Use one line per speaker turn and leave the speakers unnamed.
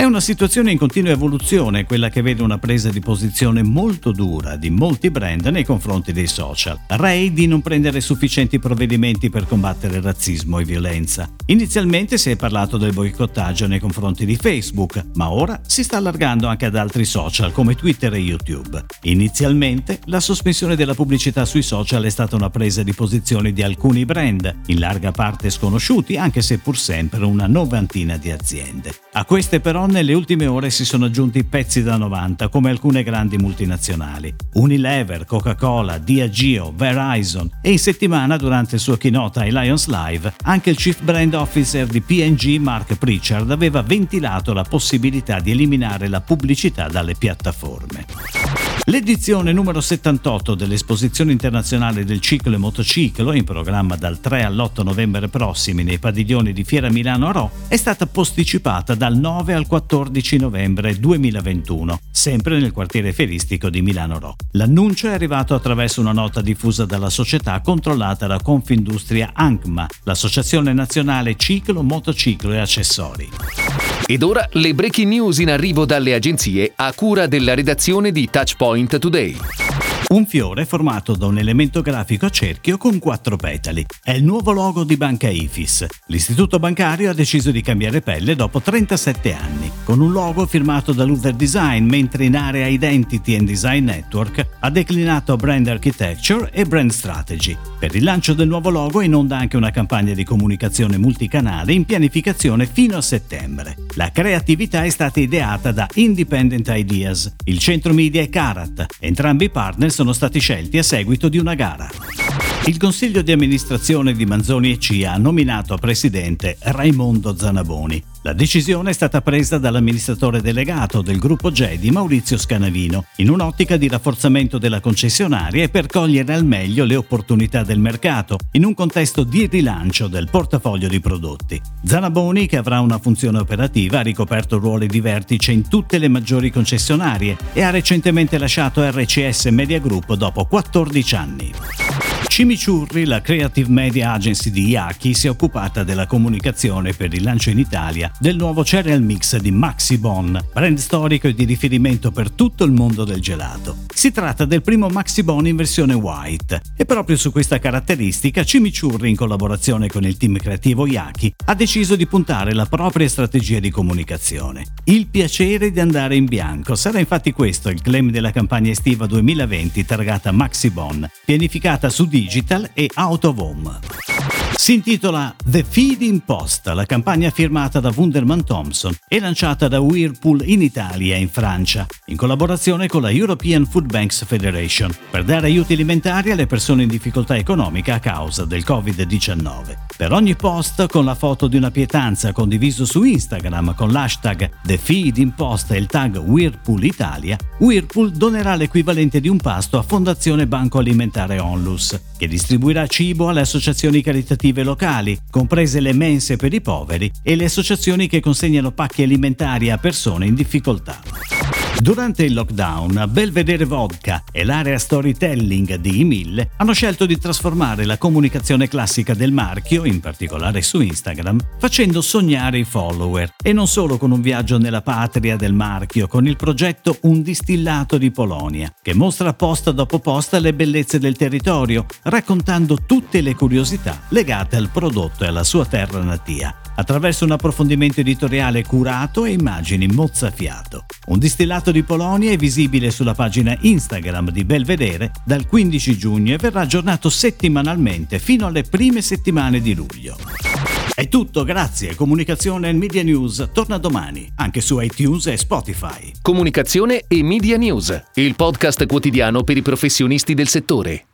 È una situazione in continua evoluzione quella che vede una presa di posizione molto dura di molti brand nei confronti dei social, rei di non prendere sufficienti provvedimenti per combattere razzismo e violenza. Inizialmente si è parlato del boicottaggio nei confronti di Facebook, ma ora si sta allargando anche ad altri social come Twitter e YouTube. Inizialmente la sospensione della pubblicità sui social è stata una presa di posizione di alcuni brand, in larga parte sconosciuti anche se pur sempre una novantina di aziende. A queste però nelle ultime ore si sono aggiunti pezzi da 90 come alcune grandi multinazionali. Unilever, Coca-Cola, Diageo, Verizon e in settimana durante il suo keynote ai Lions Live anche il Chief Brand Officer di P&G Mark Pritchard aveva ventilato la possibilità di eliminare la pubblicità dalle piattaforme. L'edizione numero 78 dell'Esposizione internazionale del ciclo e motociclo, in programma dal 3 all'8 novembre prossimi nei padiglioni di Fiera Milano Ro, è stata posticipata dal 9 al 14 novembre 2021, sempre nel quartiere feristico di Milano Ro. L'annuncio è arrivato attraverso una nota diffusa dalla società controllata da Confindustria ANCMA, l'Associazione Nazionale Ciclo, Motociclo e Accessori.
Ed ora le breaking news in arrivo dalle agenzie a cura della redazione di Touchpoint Mointa Today.
Un fiore formato da un elemento grafico a cerchio con quattro petali. È il nuovo logo di Banca Ifis. L'istituto bancario ha deciso di cambiare pelle dopo 37 anni, con un logo firmato da Luther Design, mentre in area Identity and Design Network ha declinato Brand Architecture e Brand Strategy. Per il lancio del nuovo logo è in onda anche una campagna di comunicazione multicanale in pianificazione fino a settembre. La creatività è stata ideata da Independent Ideas, il centro media è Karat. Entrambi partner sono stati scelti a seguito di una gara. Il consiglio di amministrazione di Manzoni e CIA ha nominato presidente Raimondo Zanaboni. La decisione è stata presa dall'amministratore delegato del gruppo Gedi Maurizio Scanavino, in un'ottica di rafforzamento della concessionaria e per cogliere al meglio le opportunità del mercato, in un contesto di rilancio del portafoglio di prodotti. Zanaboni, che avrà una funzione operativa, ha ricoperto ruoli di vertice in tutte le maggiori concessionarie e ha recentemente lasciato RCS Media Group dopo 14 anni. Cimiciurri, la creative media agency di Yaki, si è occupata della comunicazione per il lancio in Italia del nuovo cereal mix di Maxi Bon, brand storico e di riferimento per tutto il mondo del gelato. Si tratta del primo Maxi Bon in versione white e proprio su questa caratteristica Cimiciurri, in collaborazione con il team creativo Yaki, ha deciso di puntare la propria strategia di comunicazione. Il piacere di andare in bianco sarà infatti questo il claim della campagna estiva 2020 targata Maxi Bon, pianificata su digital e out of home. Si intitola The Feeding Post, la campagna firmata da Wunderman Thompson e lanciata da Whirlpool in Italia e in Francia, in collaborazione con la European Food Banks Federation, per dare aiuti alimentari alle persone in difficoltà economica a causa del Covid-19. Per ogni post con la foto di una pietanza condiviso su Instagram con l'hashtag The Feeding Post e il tag Whirlpool Italia, Whirlpool donerà l'equivalente di un pasto a Fondazione Banco Alimentare Onlus, che distribuirà cibo alle associazioni caritative locali, comprese le mense per i poveri e le associazioni che consegnano pacchi alimentari a persone in difficoltà. Durante il lockdown, Belvedere Vodka e l'area storytelling di I1000 hanno scelto di trasformare la comunicazione classica del marchio, in particolare su Instagram, facendo sognare i follower e non solo con un viaggio nella patria del marchio con il progetto Un distillato di Polonia, che mostra posta dopo posta le bellezze del territorio, raccontando tutte le curiosità legate al prodotto e alla sua terra natia attraverso un approfondimento editoriale curato e immagini mozzafiato. Un distillato di Polonia è visibile sulla pagina Instagram di Belvedere dal 15 giugno e verrà aggiornato settimanalmente fino alle prime settimane di luglio. È tutto, grazie. Comunicazione e Media News torna domani, anche su iTunes e Spotify.
Comunicazione e Media News, il podcast quotidiano per i professionisti del settore.